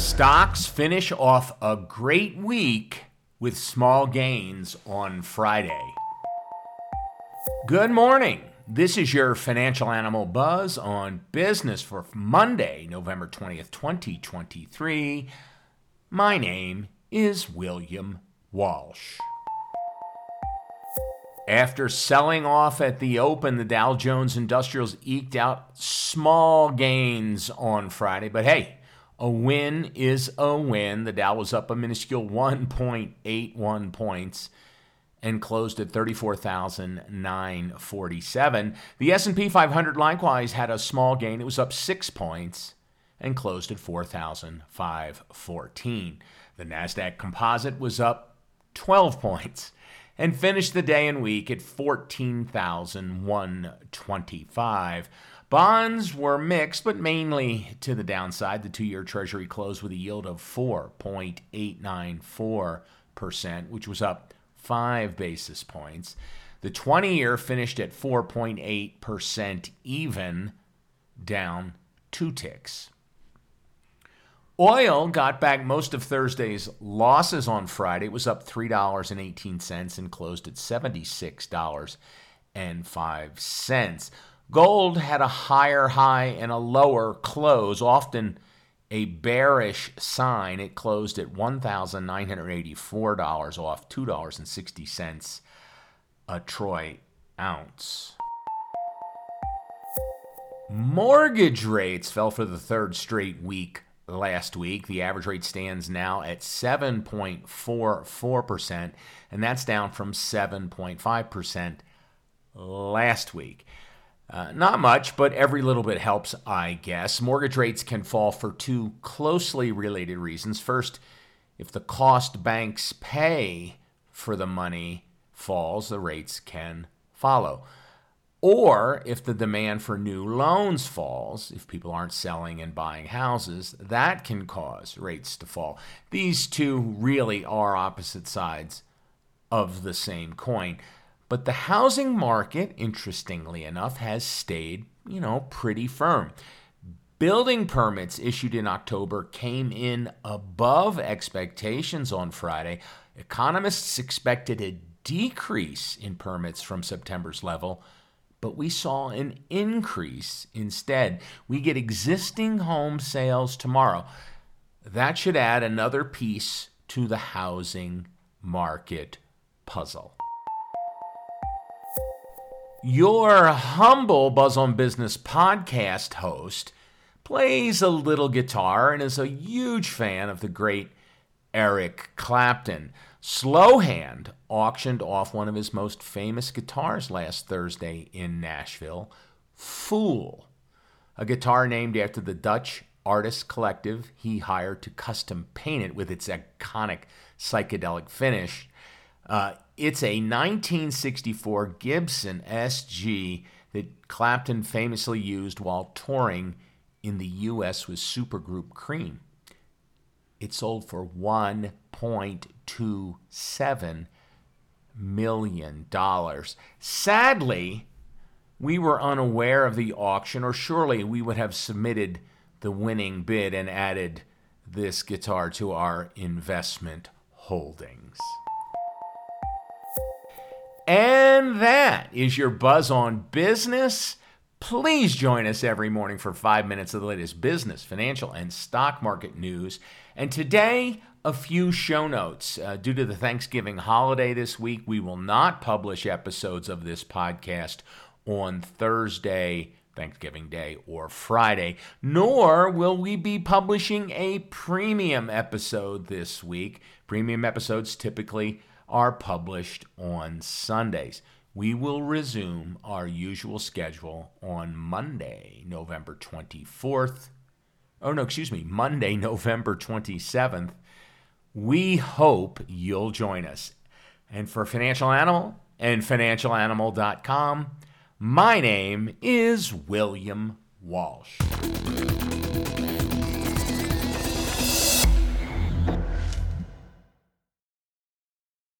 Stocks finish off a great week with small gains on Friday. Good morning. This is your financial animal buzz on business for Monday, November 20th, 2023. My name is William Walsh. After selling off at the open, the Dow Jones Industrials eked out small gains on Friday, but hey, a win is a win. The Dow was up a minuscule 1.81 points and closed at 34,947. The S&P 500 likewise had a small gain. It was up 6 points and closed at 4,514. The Nasdaq Composite was up 12 points and finished the day and week at 14,125. Bonds were mixed, but mainly to the downside. The two year Treasury closed with a yield of 4.894%, which was up five basis points. The 20 year finished at 4.8% even, down two ticks. Oil got back most of Thursday's losses on Friday. It was up $3.18 and closed at $76.05. Gold had a higher high and a lower close, often a bearish sign. It closed at $1,984 off $2.60 a troy ounce. Mortgage rates fell for the third straight week last week. The average rate stands now at 7.44%, and that's down from 7.5% last week. Uh, not much, but every little bit helps, I guess. Mortgage rates can fall for two closely related reasons. First, if the cost banks pay for the money falls, the rates can follow. Or if the demand for new loans falls, if people aren't selling and buying houses, that can cause rates to fall. These two really are opposite sides of the same coin. But the housing market, interestingly enough, has stayed, you know, pretty firm. Building permits issued in October came in above expectations on Friday. Economists expected a decrease in permits from September's level, but we saw an increase instead. We get existing home sales tomorrow. That should add another piece to the housing market puzzle. Your humble Buzz on Business podcast host plays a little guitar and is a huge fan of the great Eric Clapton. Slowhand auctioned off one of his most famous guitars last Thursday in Nashville, Fool, a guitar named after the Dutch artist collective he hired to custom paint it with its iconic psychedelic finish. Uh, it's a 1964 Gibson SG that Clapton famously used while touring in the U.S. with supergroup Cream. It sold for $1.27 million. Sadly, we were unaware of the auction, or surely we would have submitted the winning bid and added this guitar to our investment holdings. And that is your buzz on business. Please join us every morning for five minutes of the latest business, financial, and stock market news. And today, a few show notes. Uh, due to the Thanksgiving holiday this week, we will not publish episodes of this podcast on Thursday, Thanksgiving Day, or Friday, nor will we be publishing a premium episode this week. Premium episodes typically are published on Sundays. We will resume our usual schedule on Monday, November 24th. Oh, no, excuse me, Monday, November 27th. We hope you'll join us. And for Financial Animal and financialanimal.com, my name is William Walsh.